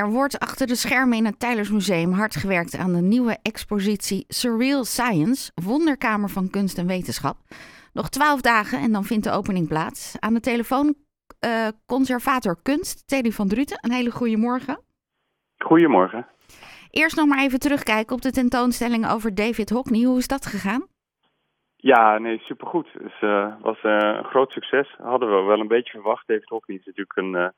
Er wordt achter de schermen in het Tijlersmuseum hard gewerkt aan de nieuwe expositie Surreal Science, Wonderkamer van Kunst en Wetenschap. Nog twaalf dagen en dan vindt de opening plaats. Aan de telefoon uh, conservator kunst, Teddy van Druten. Een hele goede morgen. Goedemorgen. Eerst nog maar even terugkijken op de tentoonstelling over David Hockney. Hoe is dat gegaan? Ja, nee, supergoed. Het dus, uh, was uh, een groot succes. Hadden we wel een beetje verwacht. David Hockney is natuurlijk een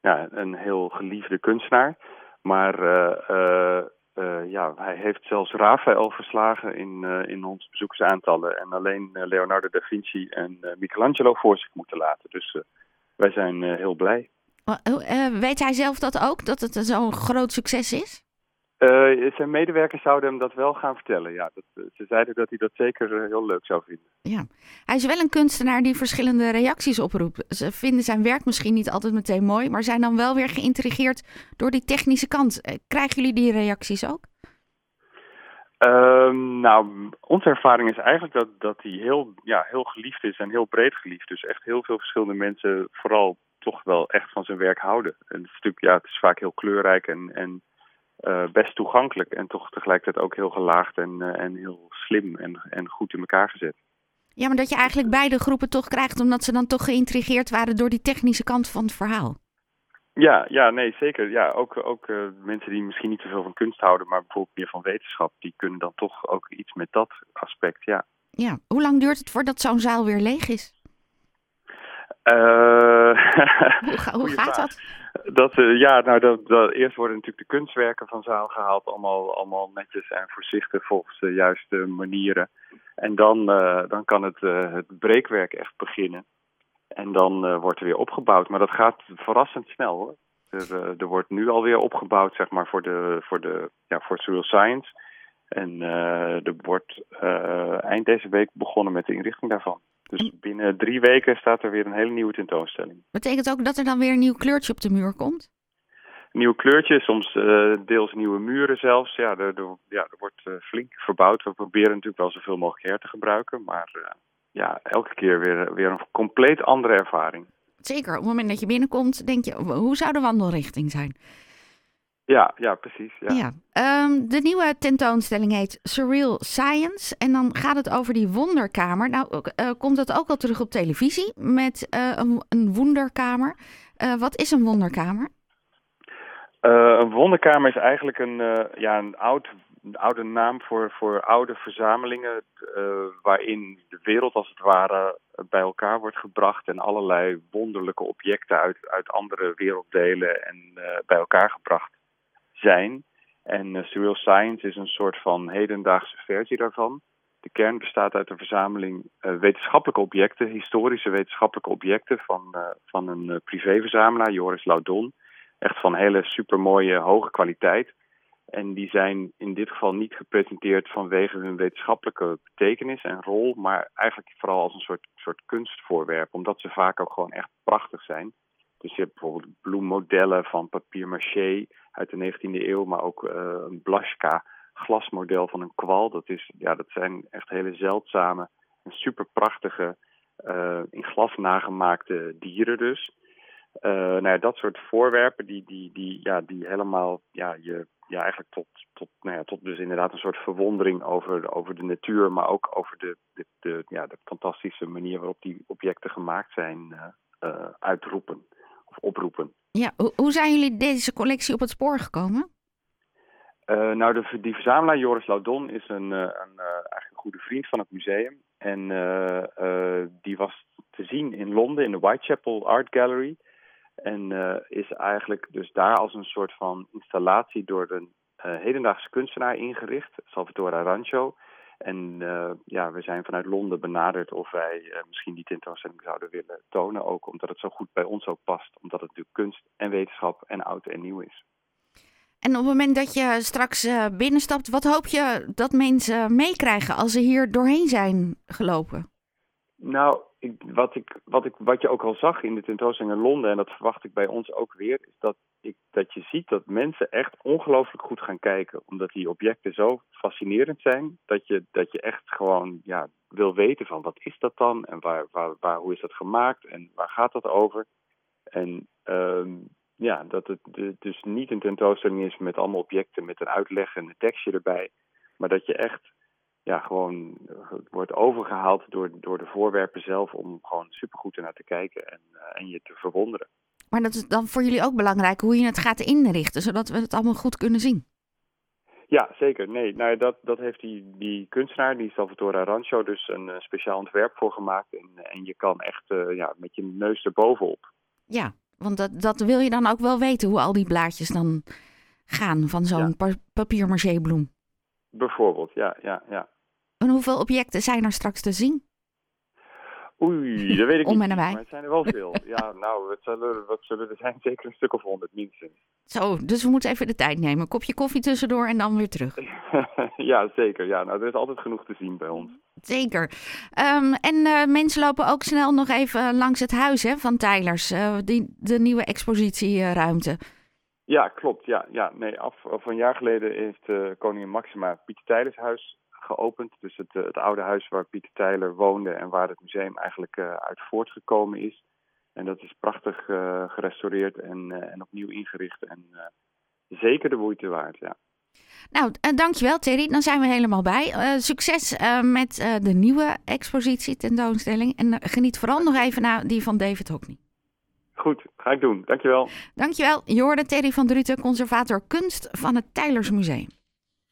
ja, een heel geliefde kunstenaar. Maar uh, uh, ja, hij heeft zelfs Raphaël verslagen in, in onze bezoekersaantallen. En alleen Leonardo da Vinci en Michelangelo voor zich moeten laten. Dus wij zijn heel blij. weet hij zelf dat ook, dat het zo'n groot succes is? Uh, zijn medewerkers zouden hem dat wel gaan vertellen. Ja, dat, eh, ze zeiden dat hij dat zeker eh, heel leuk zou vinden. Ja, hij is wel een kunstenaar die verschillende reacties oproept. Ze vinden zijn werk misschien niet altijd meteen mooi, maar zijn dan wel weer geïntrigeerd door die technische kant. Krijgen jullie die reacties ook? Uh, nou, onze ervaring is eigenlijk dat, dat hij heel, ja, heel geliefd is en heel breed geliefd. Dus echt heel veel verschillende mensen vooral toch wel echt van zijn werk houden. En het is natuurlijk, ja, het is vaak heel kleurrijk en, en uh, best toegankelijk en toch tegelijkertijd ook heel gelaagd en, uh, en heel slim en, en goed in elkaar gezet. Ja, maar dat je eigenlijk beide groepen toch krijgt, omdat ze dan toch geïntrigeerd waren door die technische kant van het verhaal. Ja, ja, nee, zeker. Ja, ook ook uh, mensen die misschien niet zoveel van kunst houden, maar bijvoorbeeld meer van wetenschap, die kunnen dan toch ook iets met dat aspect, ja. Ja, hoe lang duurt het voordat zo'n zaal weer leeg is? hoe, ga, hoe gaat dat? Dat, uh, ja, nou, dat, dat, eerst worden natuurlijk de kunstwerken van zaal gehaald. Allemaal, allemaal netjes en voorzichtig volgens de juiste manieren. En dan, uh, dan kan het, uh, het breekwerk echt beginnen. En dan wordt er weer opgebouwd. Maar dat gaat verrassend snel hoor. Er, er wordt nu alweer opgebouwd, zeg maar, voor, de, voor, de, ja, voor Surreal Science. En er wordt eind deze week begonnen met de inrichting daarvan. Dus binnen drie weken staat er weer een hele nieuwe tentoonstelling. Betekent ook dat er dan weer een nieuw kleurtje op de muur komt? Nieuw kleurtje, soms uh, deels nieuwe muren zelfs. Ja, er, er ja, er wordt uh, flink verbouwd. We proberen natuurlijk wel zoveel mogelijk her te gebruiken. Maar uh, ja, elke keer weer, weer een compleet andere ervaring. Zeker, op het moment dat je binnenkomt, denk je, hoe zou de wandelrichting zijn? Ja, ja, precies. Ja. ja. Um, de nieuwe tentoonstelling heet Surreal Science. En dan gaat het over die wonderkamer. Nou, uh, komt dat ook al terug op televisie met uh, een, een wonderkamer. Uh, wat is een wonderkamer? een wonderkamer is eigenlijk een, ja, een, oud, een oude naam voor, voor oude verzamelingen. waarin de wereld als het ware bij elkaar wordt gebracht. En allerlei wonderlijke objecten uit, uit andere werelddelen en bij elkaar gebracht zijn. En uh, Surreal Science is een soort van hedendaagse versie daarvan. De kern bestaat uit een verzameling uh, wetenschappelijke objecten, historische wetenschappelijke objecten van, uh, van een privéverzamelaar, Joris Laudon. Echt van hele supermooie, hoge kwaliteit. En die zijn in dit geval niet gepresenteerd vanwege hun wetenschappelijke betekenis en rol, maar eigenlijk vooral als een soort, soort kunstvoorwerp, omdat ze vaak ook gewoon echt prachtig zijn. Dus je hebt bijvoorbeeld bloemmodellen van papier maché uit de 19e eeuw, maar ook uh, een Blaschka glasmodel van een kwal. Dat, is, ja, dat zijn echt hele zeldzame en super prachtige uh, in glas nagemaakte dieren dus. Uh, nou ja, dat soort voorwerpen die, die, die, ja, die helemaal ja, je, ja, eigenlijk tot, tot, nou ja, tot dus inderdaad een soort verwondering over, over de natuur, maar ook over de, de, ja, de fantastische manier waarop die objecten gemaakt zijn, uitroepen oproepen. Ja, hoe zijn jullie deze collectie op het spoor gekomen? Uh, nou, de, die verzamelaar Joris Laudon is een, uh, een, eigenlijk een goede vriend van het museum. En die was te zien in Londen in de Whitechapel Art Gallery. En is eigenlijk dus daar als een soort van installatie door een hedendaagse kunstenaar ingericht, Salvatore Arancio. En uh, ja, we zijn vanuit Londen benaderd of wij uh, misschien die tentoonstelling zouden willen tonen. Ook omdat het zo goed bij ons ook past. Omdat het natuurlijk kunst en wetenschap en oud en nieuw is. En op het moment dat je straks uh, binnenstapt, wat hoop je dat mensen meekrijgen als ze hier doorheen zijn gelopen? Nou, ik, wat, ik, wat, ik, wat je ook al zag in de tentoonstelling in Londen, en dat verwacht ik bij ons ook weer, is dat, ik, dat je ziet dat mensen echt ongelooflijk goed gaan kijken. Omdat die objecten zo fascinerend zijn, dat je, dat je echt gewoon ja, wil weten van wat is dat dan en waar, waar, waar, hoe is dat gemaakt en waar gaat dat over. En um, ja, dat het dus niet een tentoonstelling is met allemaal objecten met een uitleg en een tekstje erbij. Maar dat je echt ja, gewoon wordt overgehaald door, door de voorwerpen zelf om gewoon supergoed ernaar te kijken en, en je te verwonderen. Maar dat is dan voor jullie ook belangrijk hoe je het gaat inrichten, zodat we het allemaal goed kunnen zien. Ja, zeker. Nee, nou, dat, dat heeft die, die kunstenaar, die Salvatore Arancio, dus een uh, speciaal ontwerp voor gemaakt. En, en je kan echt uh, ja, met je neus erbovenop. Ja, want dat, dat wil je dan ook wel weten, hoe al die blaadjes dan gaan van zo'n ja. papier bloem. Bijvoorbeeld, ja, ja, ja. En hoeveel objecten zijn er straks te zien? Oei, dat weet ik Om niet. nabij. Maar het zijn er wel veel. ja, nou, wat zullen, wat zullen er zijn? Zeker een stuk of honderd minstens. Zo, dus we moeten even de tijd nemen. Kopje koffie tussendoor en dan weer terug. ja, zeker. Ja, nou, er is altijd genoeg te zien bij ons. Zeker. Um, en uh, mensen lopen ook snel nog even langs het huis hè, van Tylers, uh, die, de nieuwe expositieruimte. Ja, klopt. Ja, ja. Nee, af, af een jaar geleden heeft uh, koningin Maxima Pieter Tijlershuis geopend. Dus het, het, oude huis waar Pieter Tijler woonde en waar het museum eigenlijk uh, uit voortgekomen is. En dat is prachtig uh, gerestaureerd en, en opnieuw ingericht. En zeker de moeite waard, ja. Nou, dankjewel Terry. Dan zijn we helemaal bij. succes met de nieuwe expositie, tentoonstelling. En geniet vooral nog even naar die van David Hockney. Goed, ga ik doen. Dankjewel. Dankjewel. Je hoorde Terry van Druten, conservator kunst van het Tijlersmuseum.